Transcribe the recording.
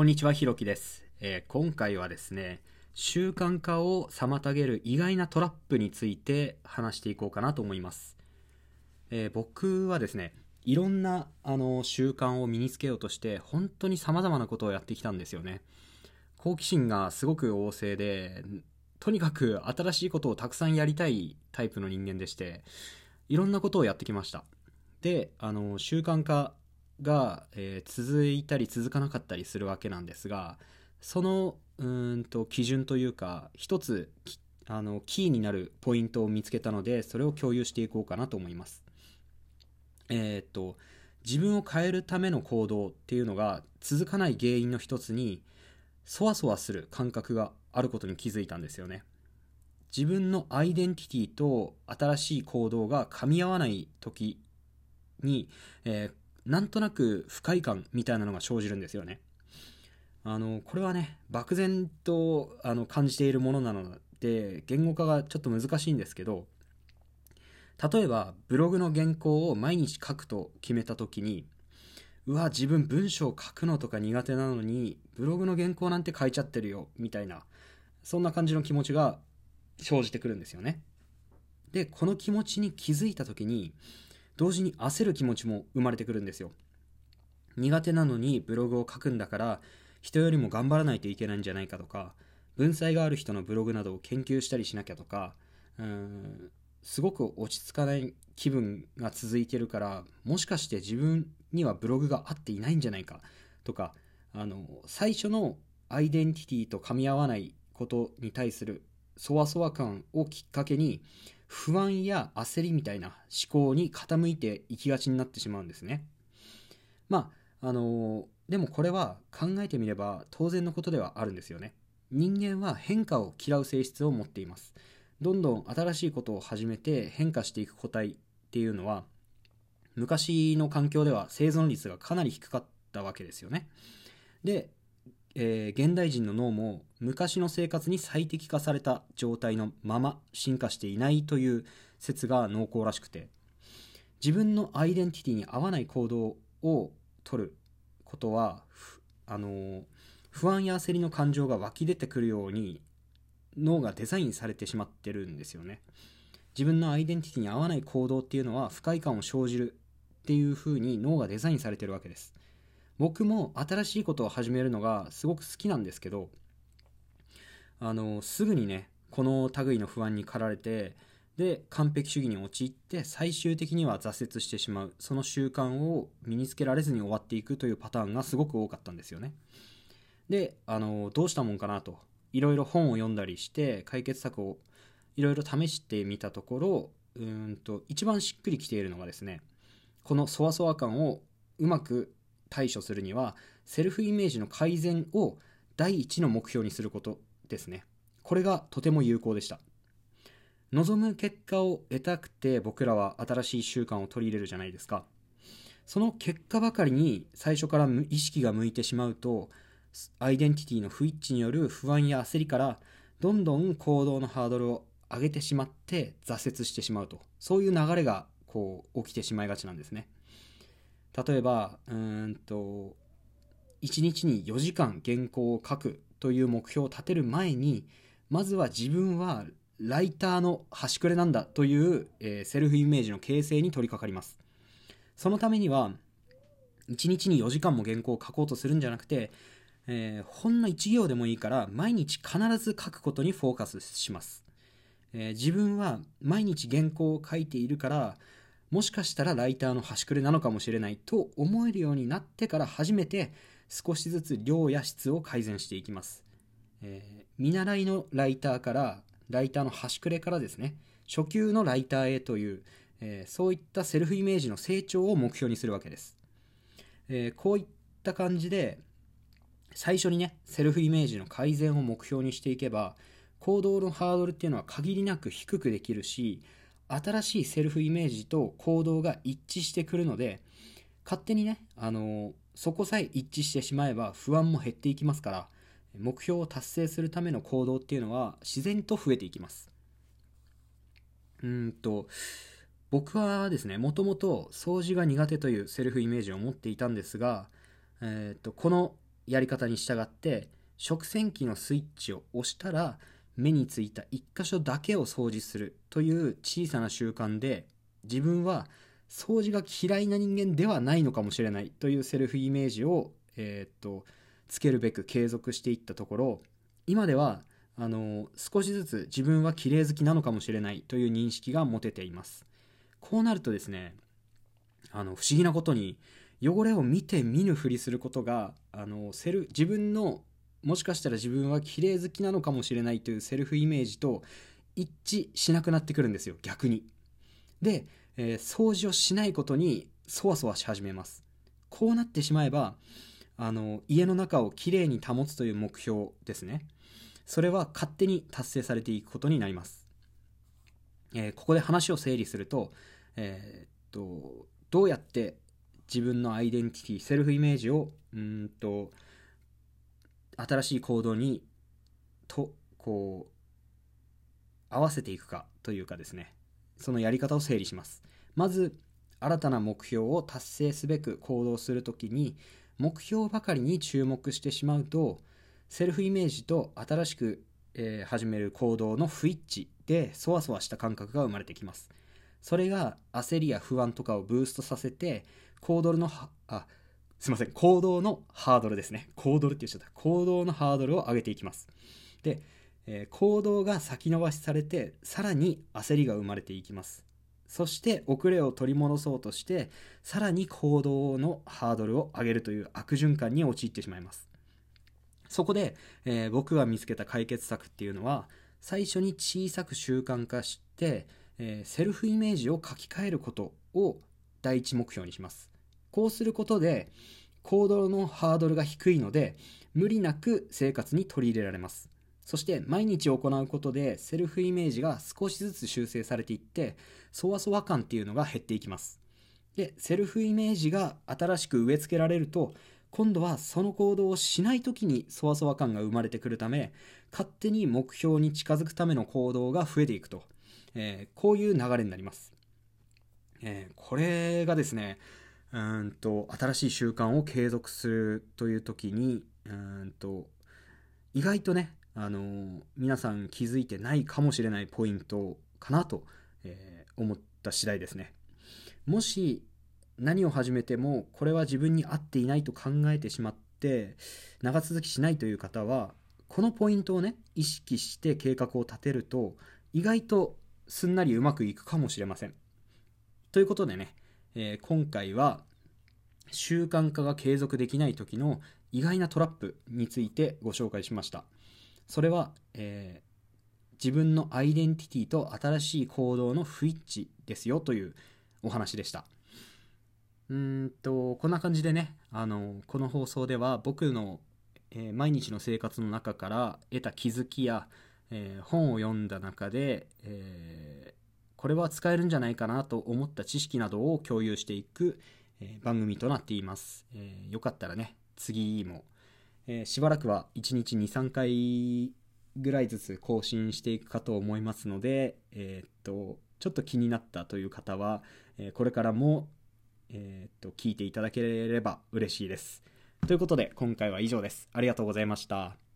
こんにちは、ひろきです、えー今回はですね、習慣化を妨げる意外なトラップについて話していこうかなと思います。えー僕はですね、いろんなあの習慣を身につけようとして、本当に様々なことをやってきたんですよね。好奇心がすごく旺盛で、とにかく新しいことをたくさんやりたいタイプの人間でして、いろんなことをやってきました。で、あの、習慣化が、えー続いたり続かなかったりするわけなんですが、そのうんと基準というか、一つあのキーになるポイントを見つけたので、それを共有していこうかなと思います。えーっと、自分を変えるための行動っていうのが続かない原因の一つに、そわそわする感覚があることに気づいたんですよね。自分のアイデンティティと新しい行動が噛み合わない時に、えーなんとなく不快感みたいなのが生じるんですよね。あのこれはね漠然とあの感じているものなので言語化がちょっと難しいんですけど例えばブログの原稿を毎日書くと決めた時にうわ自分文章書くのとか苦手なのにブログの原稿なんて書いちゃってるよみたいなそんな感じの気持ちが生じてくるんですよねでこの気持ちに気づいた時に同時に焦る気持ちも生まれてくるんですよ。苦手なのにブログを書くんだから人よりも頑張らないといけないんじゃないかとか文才がある人のブログなどを研究したりしなきゃとかうーんすごく落ち着かない気分が続いてるからもしかして自分にはブログが合っていないんじゃないかとかあの最初のアイデンティティと噛み合わないことに対するそわそわ感をきっかけに不安や焦りみたいな思考に傾いていきがちになってしまうんですね。まああのでもこれは考えてみれば当然のことではあるんですよね。人間は変化を嫌う性質を持っています。どんどん新しいことを始めて変化していく個体っていうのは昔の環境では生存率がかなり低かったわけですよね。で、えー現代人の脳も昔の生活に最適化された状態のまま進化していないという説が濃厚らしくて自分のアイデンティティに合わない行動を取ることはあのー不安や焦りの感情が湧き出てくるように脳がデザインされてしまってるんですよね。自分のアイデンティティに合わない行動っていうのは不快感を生じるっていう風に脳がデザインされてるわけです。僕も新しいことを始めるのがすごく好きなんですけどあのすぐにねこの類の不安に駆られてで完璧主義に陥って最終的には挫折してしまう。その習慣を身につけられずに終わっていくというパターンがすごく多かったんですよね。であのどうしたもんかなと。いろいろ本を読んだりして解決策をいろいろ試してみたところうんと一番しっくりきているのがですねこのそわそわ感をうまく対処するにはセルフイメージの改善を第一の目標にすることですね。これがとても有効でした。望む結果を得たくて僕らは新しい習慣を取り入れるじゃないですか。その結果ばかりに最初から意識が向いてしまうとアイデンティティの不一致による不安や焦りからどんどん行動のハードルを上げてしまって挫折してしまうと。そういう流れがこう起きてしまいがちなんですね。例えばうんと1日に4時間原稿を書くという目標を立てる前にまずは自分はライターの端くれなんだという、えーセルフイメージの形成に取り掛かります。そのためには1日に4時間も原稿を書こうとするんじゃなくて、えーほんの1行でもいいから毎日必ず書くことにフォーカスします、えー自分は毎日原稿を書いているからもしかしたらライターの端くれなのかもしれないと思えるようになってから初めて少しずつ量や質を改善していきます、えー見習いのライターからライターの端くれからですね初級のライターへという、えーそういったセルフイメージの成長を目標にするわけです、えーこういった感じで最初にねセルフイメージの改善を目標にしていけば行動のハードルっていうのは限りなく低くできるし新しいセルフイメージと行動が一致してくるので勝手にね、あのそこさえ一致してしまえば不安も減っていきますから目標を達成するための行動っていうのは自然と増えていきます。うんと僕はですねもともと掃除が苦手というセルフイメージを持っていたんですが、えー、とこのやり方に従って食洗機のスイッチを押したら目についた1箇所だけを掃除するという小さな習慣で自分は掃除が嫌いな人間ではないのかもしれないというセルフイメージを、えー、っとつけるべく継続していったところ。今ではあの少しずつ自分は綺麗好きなのかもしれないという認識が持てています。こうなるとですねあの不思議なことに汚れを見て見ぬふりすることがあのセル自分のもしかしたら自分は綺麗好きなのかもしれないというセルフイメージと一致しなくなってくるんですよ逆に。で、えー、掃除をしないことにそわそわし始めます。こうなってしまえばあの家の中をきれいに保つという目標ですね。それは勝手に達成されていくことになります、えー、ここで話を整理すると,、えー、っとどうやって自分のアイデンティティセルフイメージをうんと新しい行動にとこう合わせていくかというかですね。そのやり方を整理します。まず新たな目標を達成すべく行動するときに目標ばかりに注目してしまうとセルフイメージと新しく、えー、始める行動の不一致でそわそわした感覚が生まれてきます。それが焦りや不安とかをブーストさせて行動のあすいません。行動のハードルですね。行動って言っちゃった。行動のハードルを上げていきます。でえー、行動が先延ばしされてさらに焦りが生まれていきます。そして遅れを取り戻そうとしてさらに行動のハードルを上げるという悪循環に陥ってしまいます。そこで、えー、僕が見つけた解決策っていうのは最初に小さく習慣化して、えー、セルフイメージを書き換えることを第一目標にします。こうすることで行動のハードルが低いので無理なく生活に取り入れられます。そして毎日行うことでセルフイメージが少しずつ修正されていってそわそわ感っていうのが減っていきます。でセルフイメージが新しく植え付けられると今度はその行動をしない時にそわそわ感が生まれてくるため勝手に目標に近づくための行動が増えていくと、えー、こういう流れになります、えー、これがですねうんと新しい習慣を継続するという時にうんと意外とねあの皆さん気づいてないかもしれないポイントかなと、えー、思った次第ですね。もし何を始めてもこれは自分に合っていないと考えてしまって長続きしないという方はこのポイントをね意識して計画を立てると意外とすんなりうまくいくかもしれません。ということでね、えー、今回は習慣化が継続できない時の意外なトラップについてご紹介しましたそれは、えー、自分のアイデンティティと新しい行動の不一致ですよというお話でした。うんと、こんな感じでね、あの、この放送では僕の、えー、毎日の生活の中から得た気づきや、えー、本を読んだ中で、えー、これは使えるんじゃないかなと思った知識などを共有していく、え番組となっています、えよかったらね、次もえー、しばらくは1日2、3回ぐらいずつ更新していくかと思いますので、えー、っと、ちょっと気になったという方は、え、これからも、えっと、聞いていただければ嬉しいです。ということで、今回は以上です。ありがとうございました。